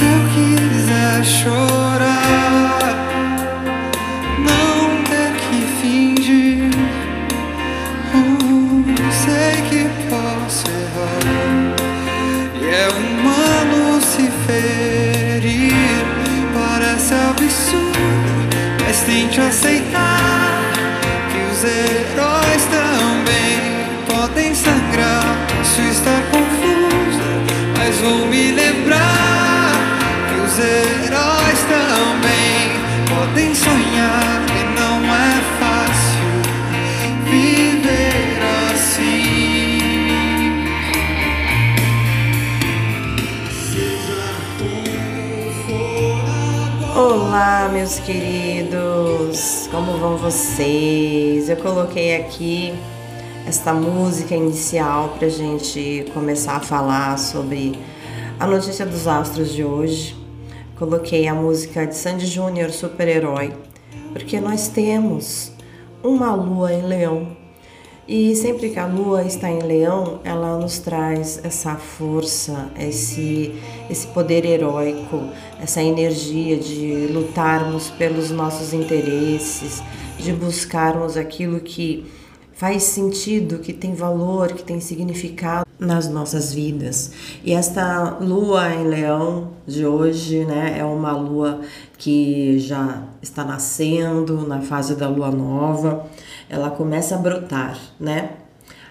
se eu quiser chorar, não ter que fingir. Uh, sei que posso errar. E é humano se ferir. Parece absurdo, mas tente aceitar que os heróis também meus queridos, como vão vocês? Eu coloquei aqui esta música inicial para gente começar a falar sobre a notícia dos astros de hoje. Coloquei a música de Sandy Júnior, Super-Herói, porque nós temos uma lua em leão e sempre que a lua está em leão, ela nos traz essa força, esse, esse poder heróico, essa energia de lutarmos pelos nossos interesses, de buscarmos aquilo que faz sentido, que tem valor, que tem significado nas nossas vidas. E esta lua em leão de hoje, né, é uma lua que já está nascendo na fase da lua nova ela começa a brotar, né?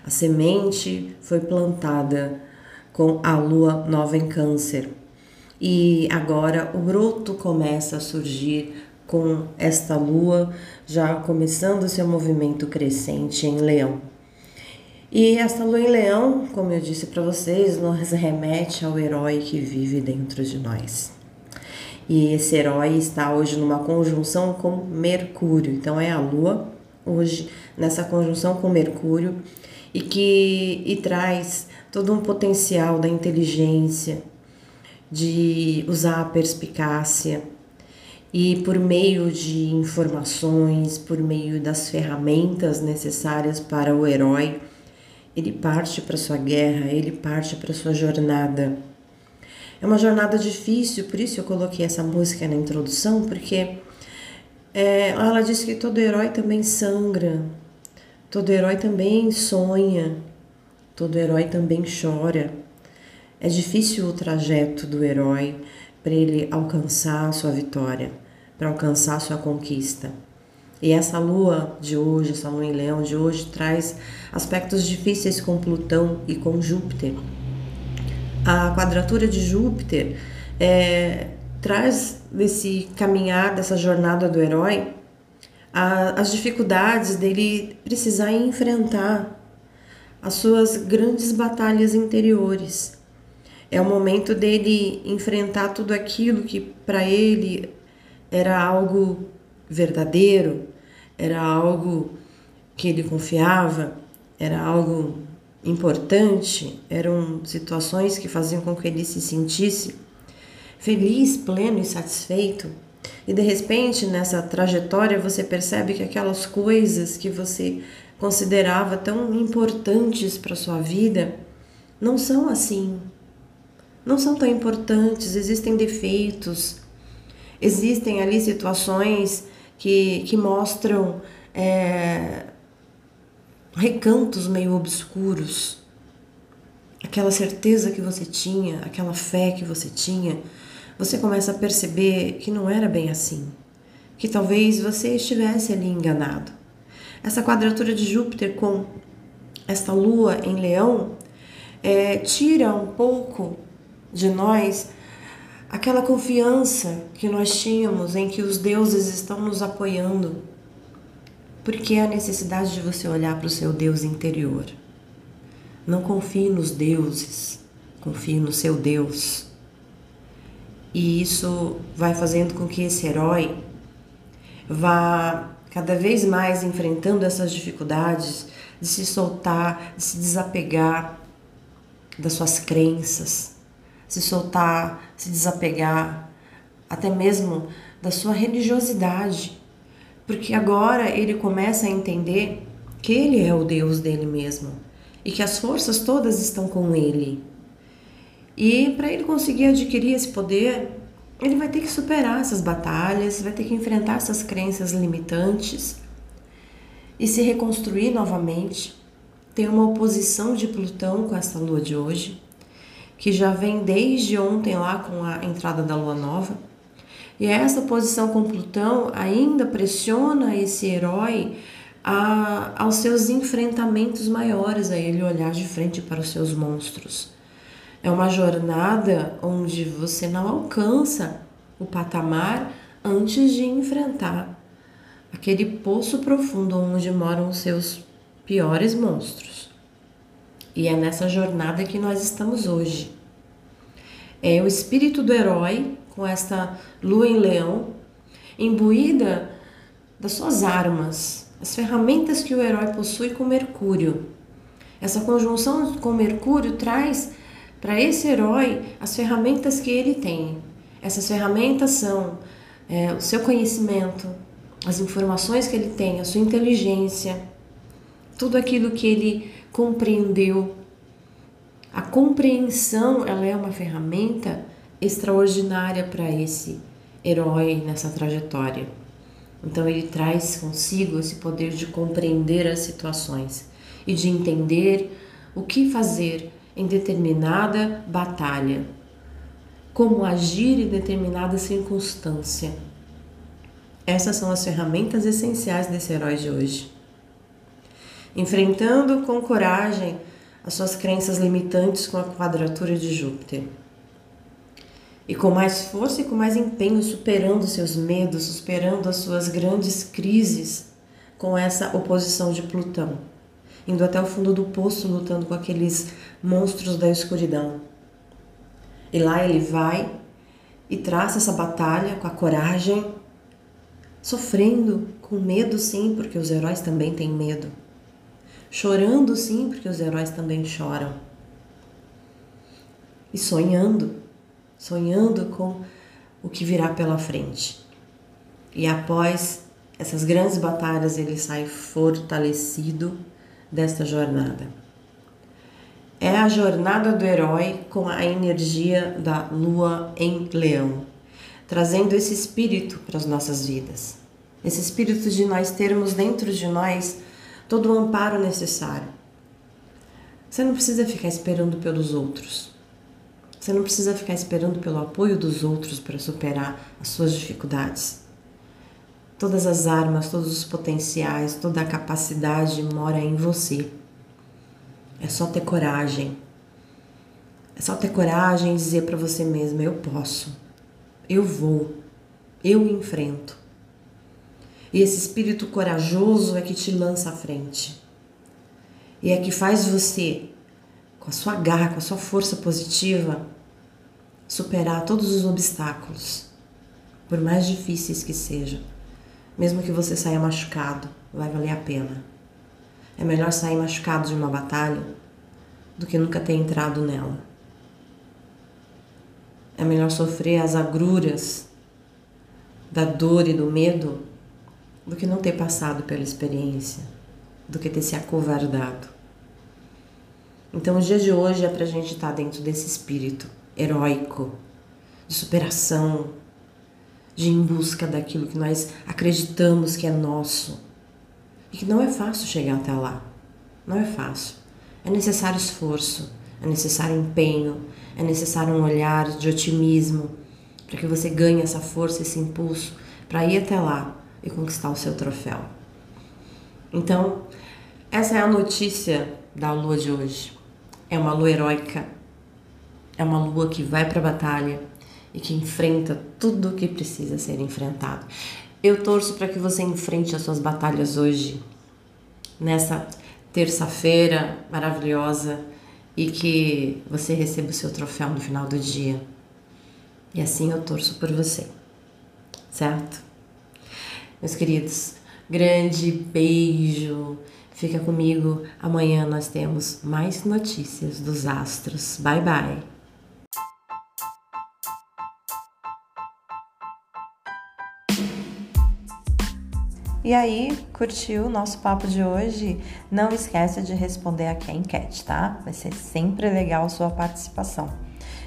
A semente foi plantada com a lua nova em Câncer e agora o broto começa a surgir com esta lua já começando seu movimento crescente em Leão. E esta lua em Leão, como eu disse para vocês, nos remete ao herói que vive dentro de nós. E esse herói está hoje numa conjunção com Mercúrio, então é a lua hoje nessa conjunção com Mercúrio e que e traz todo um potencial da inteligência, de usar a perspicácia e por meio de informações, por meio das ferramentas necessárias para o herói, ele parte para sua guerra, ele parte para sua jornada. É uma jornada difícil, por isso eu coloquei essa música na introdução, porque é, ela diz que todo herói também sangra, todo herói também sonha, todo herói também chora. É difícil o trajeto do herói para ele alcançar a sua vitória, para alcançar a sua conquista. E essa lua de hoje, essa lua em leão de hoje, traz aspectos difíceis com Plutão e com Júpiter. A quadratura de Júpiter é, traz desse caminhar, dessa jornada do herói, a, as dificuldades dele precisar enfrentar as suas grandes batalhas interiores. É o momento dele enfrentar tudo aquilo que para ele era algo verdadeiro, era algo que ele confiava, era algo importante, eram situações que faziam com que ele se sentisse feliz, pleno e satisfeito. E de repente, nessa trajetória, você percebe que aquelas coisas que você considerava tão importantes para sua vida não são assim. Não são tão importantes, existem defeitos, existem ali situações que, que mostram é, recantos meio obscuros. Aquela certeza que você tinha, aquela fé que você tinha, você começa a perceber que não era bem assim, que talvez você estivesse ali enganado. Essa quadratura de Júpiter com esta lua em Leão é, tira um pouco de nós aquela confiança que nós tínhamos em que os deuses estão nos apoiando. Porque a necessidade de você olhar para o seu Deus interior. Não confie nos deuses, confie no seu Deus. E isso vai fazendo com que esse herói vá cada vez mais enfrentando essas dificuldades de se soltar, de se desapegar das suas crenças, se soltar, se desapegar até mesmo da sua religiosidade, porque agora ele começa a entender que ele é o Deus dele mesmo e que as forças todas estão com ele E para ele conseguir adquirir esse poder, ele vai ter que superar essas batalhas, vai ter que enfrentar essas crenças limitantes e se reconstruir novamente. Tem uma oposição de Plutão com essa lua de hoje, que já vem desde ontem lá com a entrada da lua nova. E essa oposição com Plutão ainda pressiona esse herói a, aos seus enfrentamentos maiores, a ele olhar de frente para os seus monstros. É uma jornada onde você não alcança o patamar antes de enfrentar aquele poço profundo onde moram os seus piores monstros. E é nessa jornada que nós estamos hoje. É o espírito do herói com esta lua em leão, imbuída das suas armas, as ferramentas que o herói possui com Mercúrio. Essa conjunção com Mercúrio traz para esse herói as ferramentas que ele tem. Essas ferramentas são é, o seu conhecimento, as informações que ele tem, a sua inteligência, tudo aquilo que ele compreendeu. A compreensão ela é uma ferramenta extraordinária para esse herói nessa trajetória. Então ele traz consigo esse poder de compreender as situações e de entender o que fazer em determinada batalha, como agir em determinada circunstância. Essas são as ferramentas essenciais desse herói de hoje. Enfrentando com coragem as suas crenças limitantes com a quadratura de Júpiter. E com mais força e com mais empenho, superando seus medos, superando as suas grandes crises com essa oposição de Plutão indo até o fundo do poço lutando com aqueles monstros da escuridão. E lá ele vai e traça essa batalha com a coragem, sofrendo, com medo sim, porque os heróis também têm medo. Chorando sim, porque os heróis também choram. E sonhando, sonhando com o que virá pela frente. E após essas grandes batalhas, ele sai fortalecido desta jornada. É a jornada do herói com a energia da lua em leão, trazendo esse espírito para as nossas vidas. Esse espírito de nós termos dentro de nós todo o amparo necessário. Você não precisa ficar esperando pelos outros. Você não precisa ficar esperando pelo apoio dos outros para superar as suas dificuldades. Todas as armas, todos os potenciais, toda a capacidade mora em você. É só ter coragem. É só ter coragem e dizer para você mesmo: eu posso, eu vou, eu enfrento. E esse espírito corajoso é que te lança à frente. E é que faz você, com a sua garra, com a sua força positiva, superar todos os obstáculos, por mais difíceis que sejam. Mesmo que você saia machucado, vai valer a pena. É melhor sair machucado de uma batalha do que nunca ter entrado nela. É melhor sofrer as agruras da dor e do medo do que não ter passado pela experiência, do que ter se acovardado. Então, o dia de hoje é para a gente estar dentro desse espírito heróico, de superação, de ir em busca daquilo que nós acreditamos que é nosso. E que não é fácil chegar até lá. Não é fácil. É necessário esforço, é necessário empenho, é necessário um olhar de otimismo para que você ganhe essa força, esse impulso para ir até lá e conquistar o seu troféu. Então, essa é a notícia da lua de hoje. É uma lua heróica, é uma lua que vai para a batalha, e que enfrenta tudo o que precisa ser enfrentado. Eu torço para que você enfrente as suas batalhas hoje, nessa terça-feira maravilhosa e que você receba o seu troféu no final do dia. E assim eu torço por você, certo? Meus queridos, grande beijo. Fica comigo. Amanhã nós temos mais notícias dos astros. Bye bye. E aí, curtiu o nosso papo de hoje? Não esqueça de responder aqui a enquete, tá? Vai ser sempre legal a sua participação.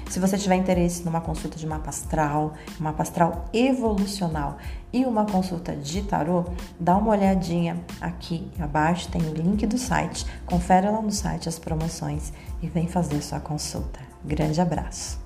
Se você tiver interesse numa consulta de mapa astral, mapa astral evolucional e uma consulta de tarô, dá uma olhadinha aqui abaixo, tem o link do site. Confere lá no site as promoções e vem fazer sua consulta. Grande abraço!